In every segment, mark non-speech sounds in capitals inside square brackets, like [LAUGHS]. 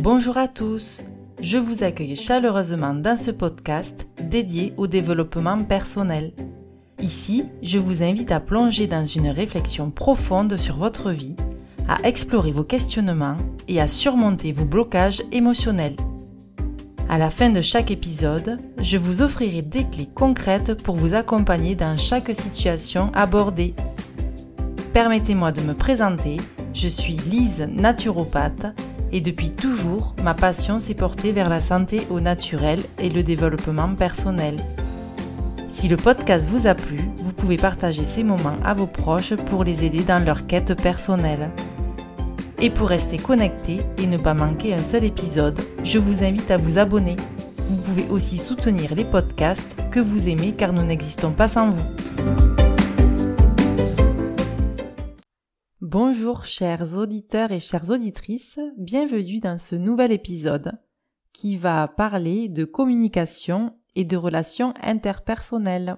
Bonjour à tous, je vous accueille chaleureusement dans ce podcast dédié au développement personnel. Ici, je vous invite à plonger dans une réflexion profonde sur votre vie, à explorer vos questionnements et à surmonter vos blocages émotionnels. À la fin de chaque épisode, je vous offrirai des clés concrètes pour vous accompagner dans chaque situation abordée. Permettez-moi de me présenter, je suis Lise naturopathe et depuis toujours, ma passion s'est portée vers la santé au naturel et le développement personnel. Si le podcast vous a plu, vous pouvez partager ces moments à vos proches pour les aider dans leur quête personnelle. Et pour rester connecté et ne pas manquer un seul épisode, je vous invite à vous abonner. Vous pouvez aussi soutenir les podcasts que vous aimez car nous n'existons pas sans vous. Bonjour chers auditeurs et chères auditrices, bienvenue dans ce nouvel épisode qui va parler de communication et de relations interpersonnelles.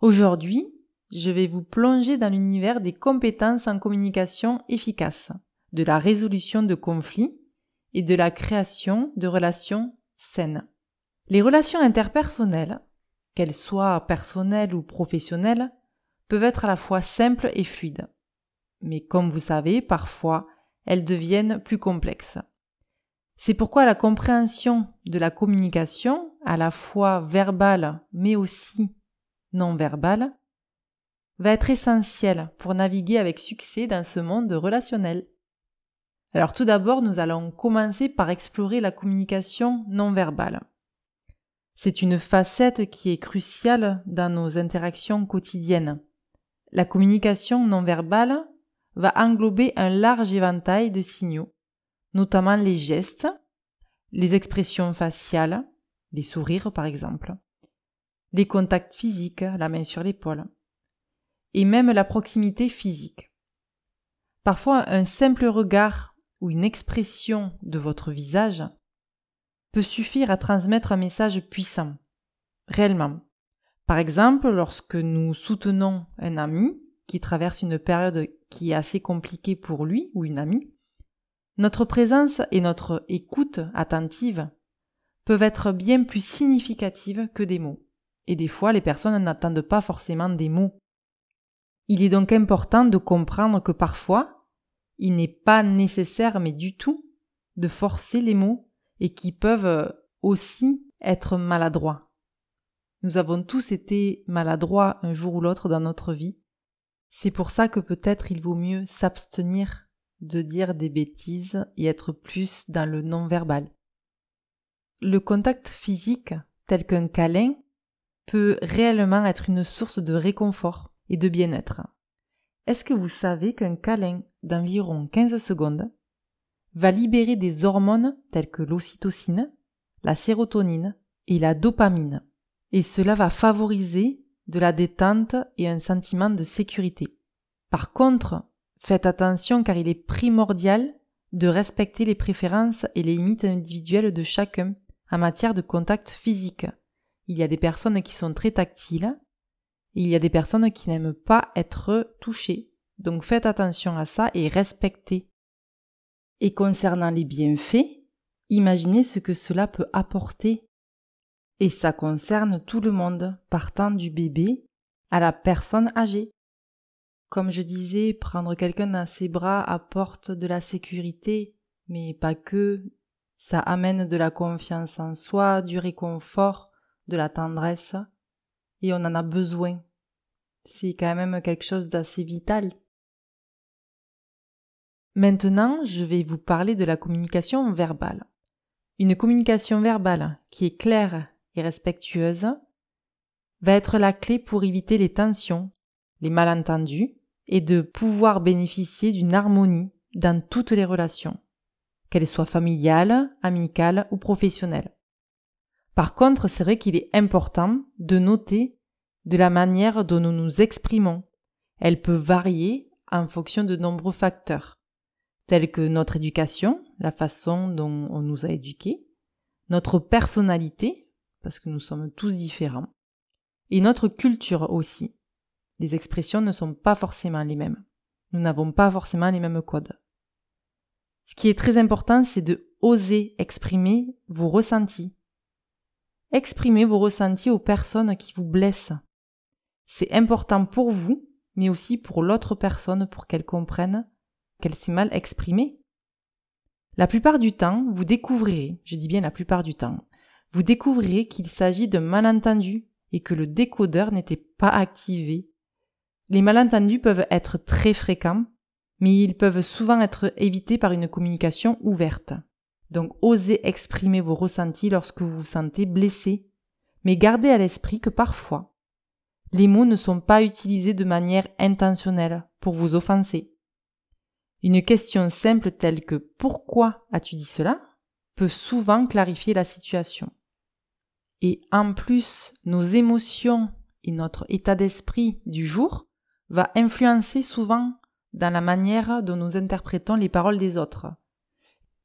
Aujourd'hui, je vais vous plonger dans l'univers des compétences en communication efficace, de la résolution de conflits et de la création de relations saines. Les relations interpersonnelles, qu'elles soient personnelles ou professionnelles, peuvent être à la fois simples et fluides. Mais comme vous savez, parfois, elles deviennent plus complexes. C'est pourquoi la compréhension de la communication, à la fois verbale mais aussi non verbale, va être essentiel pour naviguer avec succès dans ce monde relationnel. Alors tout d'abord, nous allons commencer par explorer la communication non verbale. C'est une facette qui est cruciale dans nos interactions quotidiennes. La communication non verbale va englober un large éventail de signaux, notamment les gestes, les expressions faciales, les sourires par exemple, les contacts physiques, la main sur l'épaule, et même la proximité physique. Parfois, un simple regard ou une expression de votre visage peut suffire à transmettre un message puissant, réellement. Par exemple, lorsque nous soutenons un ami qui traverse une période qui est assez compliquée pour lui ou une amie, notre présence et notre écoute attentive peuvent être bien plus significatives que des mots. Et des fois, les personnes n'attendent pas forcément des mots il est donc important de comprendre que parfois, il n'est pas nécessaire, mais du tout, de forcer les mots et qui peuvent aussi être maladroits. Nous avons tous été maladroits un jour ou l'autre dans notre vie. C'est pour ça que peut-être il vaut mieux s'abstenir de dire des bêtises et être plus dans le non-verbal. Le contact physique, tel qu'un câlin, peut réellement être une source de réconfort et de bien-être. Est-ce que vous savez qu'un câlin d'environ 15 secondes va libérer des hormones telles que l'ocytocine, la sérotonine et la dopamine, et cela va favoriser de la détente et un sentiment de sécurité. Par contre, faites attention car il est primordial de respecter les préférences et les limites individuelles de chacun en matière de contact physique. Il y a des personnes qui sont très tactiles il y a des personnes qui n'aiment pas être touchées. Donc faites attention à ça et respectez. Et concernant les bienfaits, imaginez ce que cela peut apporter. Et ça concerne tout le monde, partant du bébé à la personne âgée. Comme je disais, prendre quelqu'un dans ses bras apporte de la sécurité, mais pas que. Ça amène de la confiance en soi, du réconfort, de la tendresse et on en a besoin. C'est quand même quelque chose d'assez vital. Maintenant, je vais vous parler de la communication verbale. Une communication verbale qui est claire et respectueuse va être la clé pour éviter les tensions, les malentendus et de pouvoir bénéficier d'une harmonie dans toutes les relations, qu'elles soient familiales, amicales ou professionnelles. Par contre, c'est vrai qu'il est important de noter de la manière dont nous nous exprimons. Elle peut varier en fonction de nombreux facteurs, tels que notre éducation, la façon dont on nous a éduqués, notre personnalité, parce que nous sommes tous différents, et notre culture aussi. Les expressions ne sont pas forcément les mêmes. Nous n'avons pas forcément les mêmes codes. Ce qui est très important, c'est de oser exprimer vos ressentis. Exprimez vos ressentis aux personnes qui vous blessent. C'est important pour vous, mais aussi pour l'autre personne pour qu'elle comprenne qu'elle s'est mal exprimée. La plupart du temps, vous découvrirez, je dis bien la plupart du temps, vous découvrirez qu'il s'agit d'un malentendu et que le décodeur n'était pas activé. Les malentendus peuvent être très fréquents, mais ils peuvent souvent être évités par une communication ouverte. Donc osez exprimer vos ressentis lorsque vous vous sentez blessé, mais gardez à l'esprit que parfois, les mots ne sont pas utilisés de manière intentionnelle pour vous offenser. Une question simple telle que pourquoi as-tu dit cela? peut souvent clarifier la situation. Et en plus, nos émotions et notre état d'esprit du jour va influencer souvent dans la manière dont nous interprétons les paroles des autres.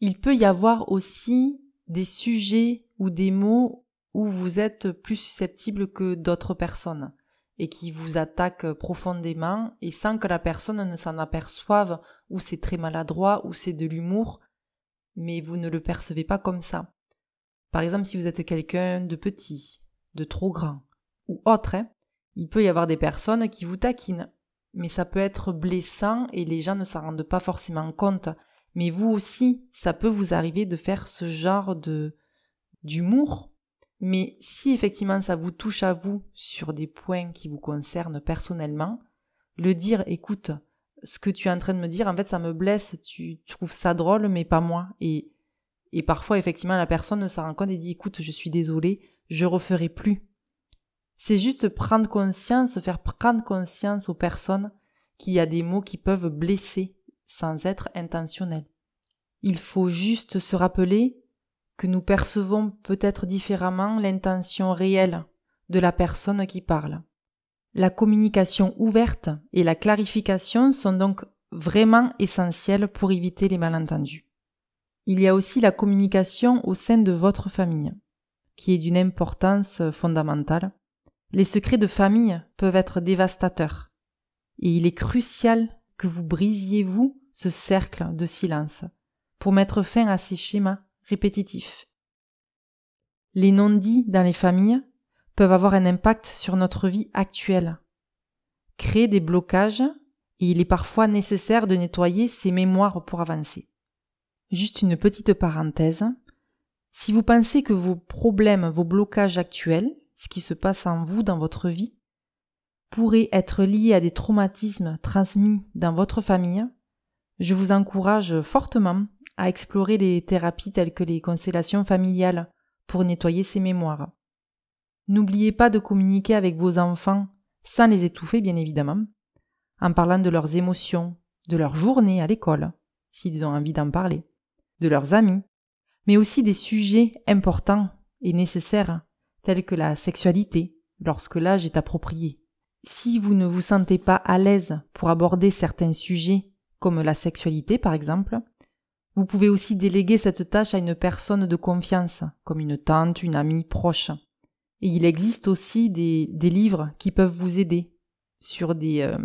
Il peut y avoir aussi des sujets ou des mots où vous êtes plus susceptible que d'autres personnes et qui vous attaquent profondément et sans que la personne ne s'en aperçoive ou c'est très maladroit ou c'est de l'humour, mais vous ne le percevez pas comme ça. Par exemple, si vous êtes quelqu'un de petit, de trop grand, ou autre, hein, il peut y avoir des personnes qui vous taquinent. Mais ça peut être blessant et les gens ne s'en rendent pas forcément compte. Mais vous aussi, ça peut vous arriver de faire ce genre de d'humour. Mais si effectivement ça vous touche à vous sur des points qui vous concernent personnellement, le dire, écoute, ce que tu es en train de me dire, en fait, ça me blesse, tu trouves ça drôle, mais pas moi. Et et parfois, effectivement, la personne s'en rend compte et dit écoute, je suis désolé, je referai plus. C'est juste prendre conscience, faire prendre conscience aux personnes qu'il y a des mots qui peuvent blesser sans être intentionnels. Il faut juste se rappeler que nous percevons peut-être différemment l'intention réelle de la personne qui parle. La communication ouverte et la clarification sont donc vraiment essentielles pour éviter les malentendus. Il y a aussi la communication au sein de votre famille, qui est d'une importance fondamentale. Les secrets de famille peuvent être dévastateurs, et il est crucial que vous brisiez, vous, ce cercle de silence, pour mettre fin à ces schémas répétitifs. Les non-dits dans les familles peuvent avoir un impact sur notre vie actuelle, créer des blocages, et il est parfois nécessaire de nettoyer ces mémoires pour avancer. Juste une petite parenthèse. Si vous pensez que vos problèmes, vos blocages actuels, ce qui se passe en vous dans votre vie, pourraient être liés à des traumatismes transmis dans votre famille, je vous encourage fortement à explorer les thérapies telles que les constellations familiales pour nettoyer ces mémoires. N'oubliez pas de communiquer avec vos enfants sans les étouffer bien évidemment, en parlant de leurs émotions, de leur journée à l'école, s'ils ont envie d'en parler de leurs amis, mais aussi des sujets importants et nécessaires, tels que la sexualité, lorsque l'âge est approprié. Si vous ne vous sentez pas à l'aise pour aborder certains sujets, comme la sexualité par exemple, vous pouvez aussi déléguer cette tâche à une personne de confiance, comme une tante, une amie proche. Et il existe aussi des, livres qui peuvent vous aider sur des, euh,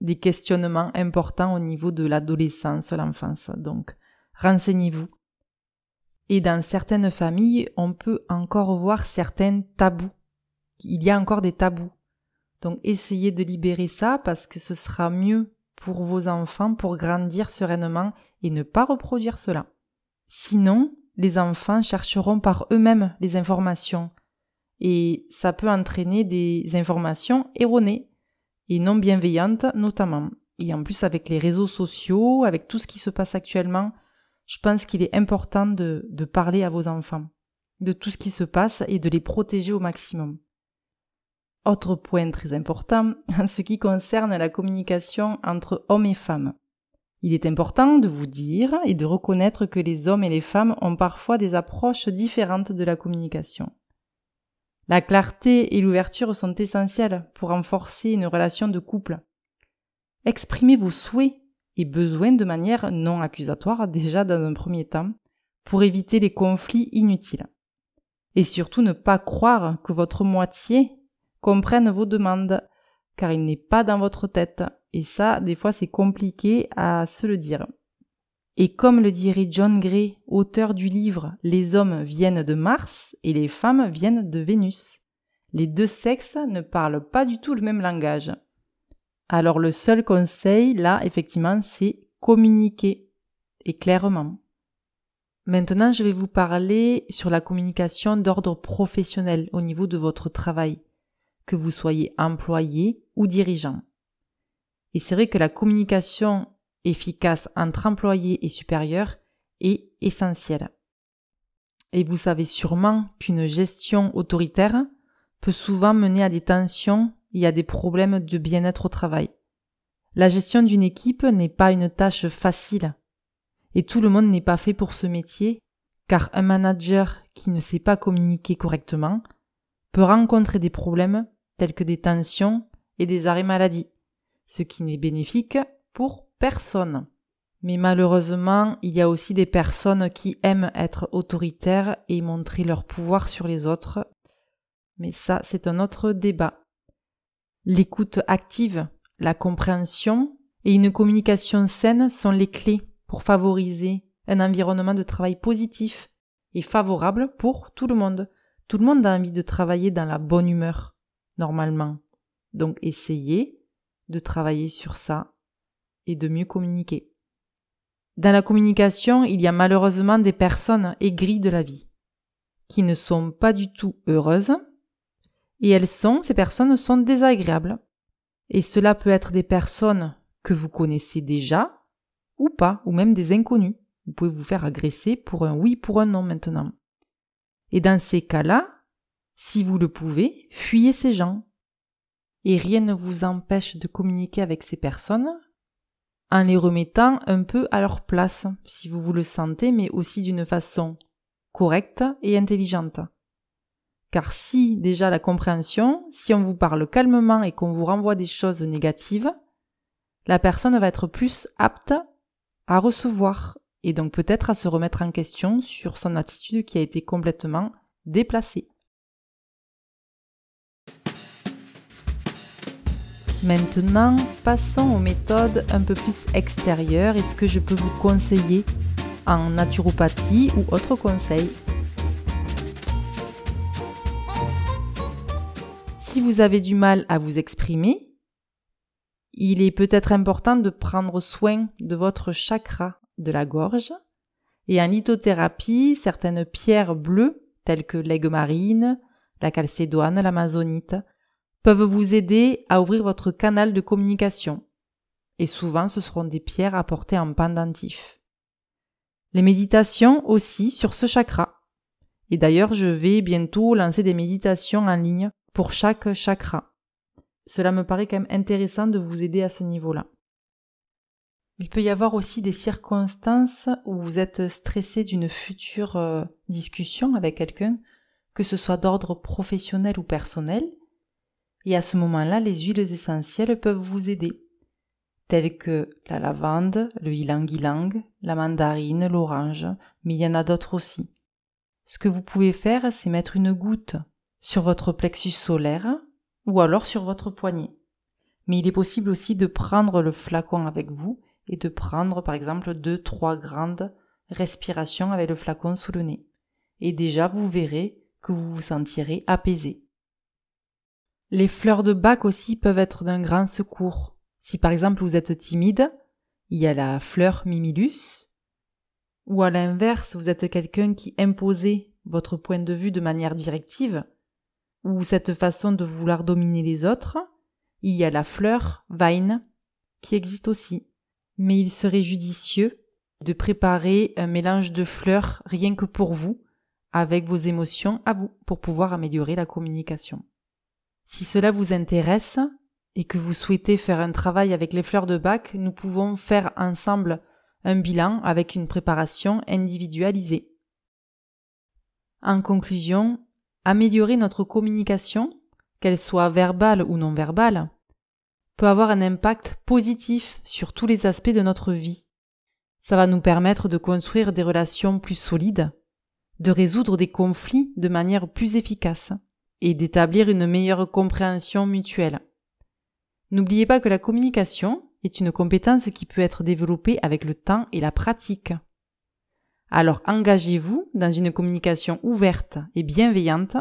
des questionnements importants au niveau de l'adolescence, l'enfance. Donc, renseignez-vous. Et dans certaines familles, on peut encore voir certains tabous. Il y a encore des tabous. Donc essayez de libérer ça parce que ce sera mieux pour vos enfants pour grandir sereinement et ne pas reproduire cela. Sinon, les enfants chercheront par eux-mêmes les informations et ça peut entraîner des informations erronées et non bienveillantes notamment. Et en plus avec les réseaux sociaux, avec tout ce qui se passe actuellement, je pense qu'il est important de, parler à vos enfants de tout ce qui se passe et de les protéger au maximum. Autre point très important [LAUGHS] en ce qui concerne la communication entre hommes et femmes. Il est important de vous dire et de reconnaître que les hommes et les femmes ont parfois des approches différentes de la communication. La clarté et l'ouverture sont essentielles pour renforcer une relation de couple. Exprimez vos souhaits et besoin de manière non accusatoire déjà dans un premier temps, pour éviter les conflits inutiles. Et surtout ne pas croire que votre moitié comprenne vos demandes, car il n'est pas dans votre tête, et ça, des fois, c'est compliqué à se le dire. Et comme le dirait John Gray, auteur du livre Les hommes viennent de Mars et les femmes viennent de Vénus, les deux sexes ne parlent pas du tout le même langage. Alors le seul conseil, là, effectivement, c'est communiquer, et clairement. Maintenant, je vais vous parler sur la communication d'ordre professionnel au niveau de votre travail, que vous soyez employé ou dirigeant. Et c'est vrai que la communication efficace entre employés et supérieurs est essentielle. Et vous savez sûrement qu'une gestion autoritaire peut souvent mener à des tensions et à des problèmes de bien-être au travail. La gestion d'une équipe n'est pas une tâche facile et tout le monde n'est pas fait pour ce métier, car un manager qui ne sait pas communiquer correctement peut rencontrer des problèmes tels que des tensions et des arrêts maladie, ce qui n'est bénéfique pour personne. Mais malheureusement, il y a aussi des personnes qui aiment être autoritaires et montrer leur pouvoir sur les autres. Mais ça, c'est un autre débat. L'écoute active, la compréhension et une communication saine sont les clés pour favoriser un environnement de travail positif et favorable pour tout le monde. Tout le monde a envie de travailler dans la bonne humeur, normalement. Donc essayez de travailler sur ça et de mieux communiquer. Dans la communication, il y a malheureusement des personnes aigries de la vie, qui ne sont pas du tout heureuses, et elles sont, ces personnes sont désagréables. Et cela peut être des personnes que vous connaissez déjà, ou pas, ou même des inconnus. Vous pouvez vous faire agresser pour un oui, pour un non maintenant. Et dans ces cas-là, si vous le pouvez, fuyez ces gens. Et rien ne vous empêche de communiquer avec ces personnes en les remettant un peu à leur place, si vous vous le sentez, mais aussi d'une façon correcte et intelligente. Car si déjà la compréhension, si on vous parle calmement et qu'on vous renvoie des choses négatives, la personne va être plus apte à recevoir et donc peut-être à se remettre en question sur son attitude qui a été complètement déplacée. Maintenant, passons aux méthodes un peu plus extérieures et ce que je peux vous conseiller en naturopathie ou autre conseil. Si vous avez du mal à vous exprimer, il est peut-être important de prendre soin de votre chakra de la gorge. Et en lithothérapie, certaines pierres bleues, telles que l'aigle marine, la calcédoine, l'amazonite, peuvent vous aider à ouvrir votre canal de communication. Et souvent, ce seront des pierres apportées en pendentif. Les méditations aussi sur ce chakra. Et d'ailleurs, je vais bientôt lancer des méditations en ligne pour chaque chakra. Cela me paraît quand même intéressant de vous aider à ce niveau-là. Il peut y avoir aussi des circonstances où vous êtes stressé d'une future euh, discussion avec quelqu'un, que ce soit d'ordre professionnel ou personnel, et à ce moment-là, les huiles essentielles peuvent vous aider, telles que la lavande, le ylang-ylang, la mandarine, l'orange, mais il y en a d'autres aussi. Ce que vous pouvez faire, c'est mettre une goutte sur votre plexus solaire, ou alors sur votre poignet. Mais il est possible aussi de prendre le flacon avec vous et de prendre par exemple deux, trois grandes respirations avec le flacon sous le nez. Et déjà vous verrez que vous vous sentirez apaisé. Les fleurs de bac aussi peuvent être d'un grand secours. Si par exemple vous êtes timide, il y a la fleur mimilus, ou à l'inverse, vous êtes quelqu'un qui imposait votre point de vue de manière directive, ou cette façon de vouloir dominer les autres, il y a la fleur, vine, qui existe aussi. Mais il serait judicieux de préparer un mélange de fleurs rien que pour vous, avec vos émotions à vous, pour pouvoir améliorer la communication. Si cela vous intéresse et que vous souhaitez faire un travail avec les fleurs de bac, nous pouvons faire ensemble un bilan avec une préparation individualisée. En conclusion, améliorer notre communication, qu'elle soit verbale ou non verbale, peut avoir un impact positif sur tous les aspects de notre vie. Ça va nous permettre de construire des relations plus solides, de résoudre des conflits de manière plus efficace et d'établir une meilleure compréhension mutuelle. N'oubliez pas que la communication est une compétence qui peut être développée avec le temps et la pratique. Alors engagez-vous dans une communication ouverte et bienveillante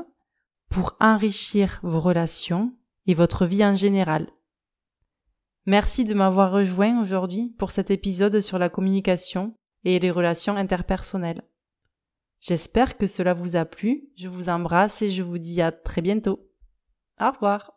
pour enrichir vos relations et votre vie en général. Merci de m'avoir rejoint aujourd'hui pour cet épisode sur la communication et les relations interpersonnelles. J'espère que cela vous a plu, je vous embrasse et je vous dis à très bientôt. Au revoir.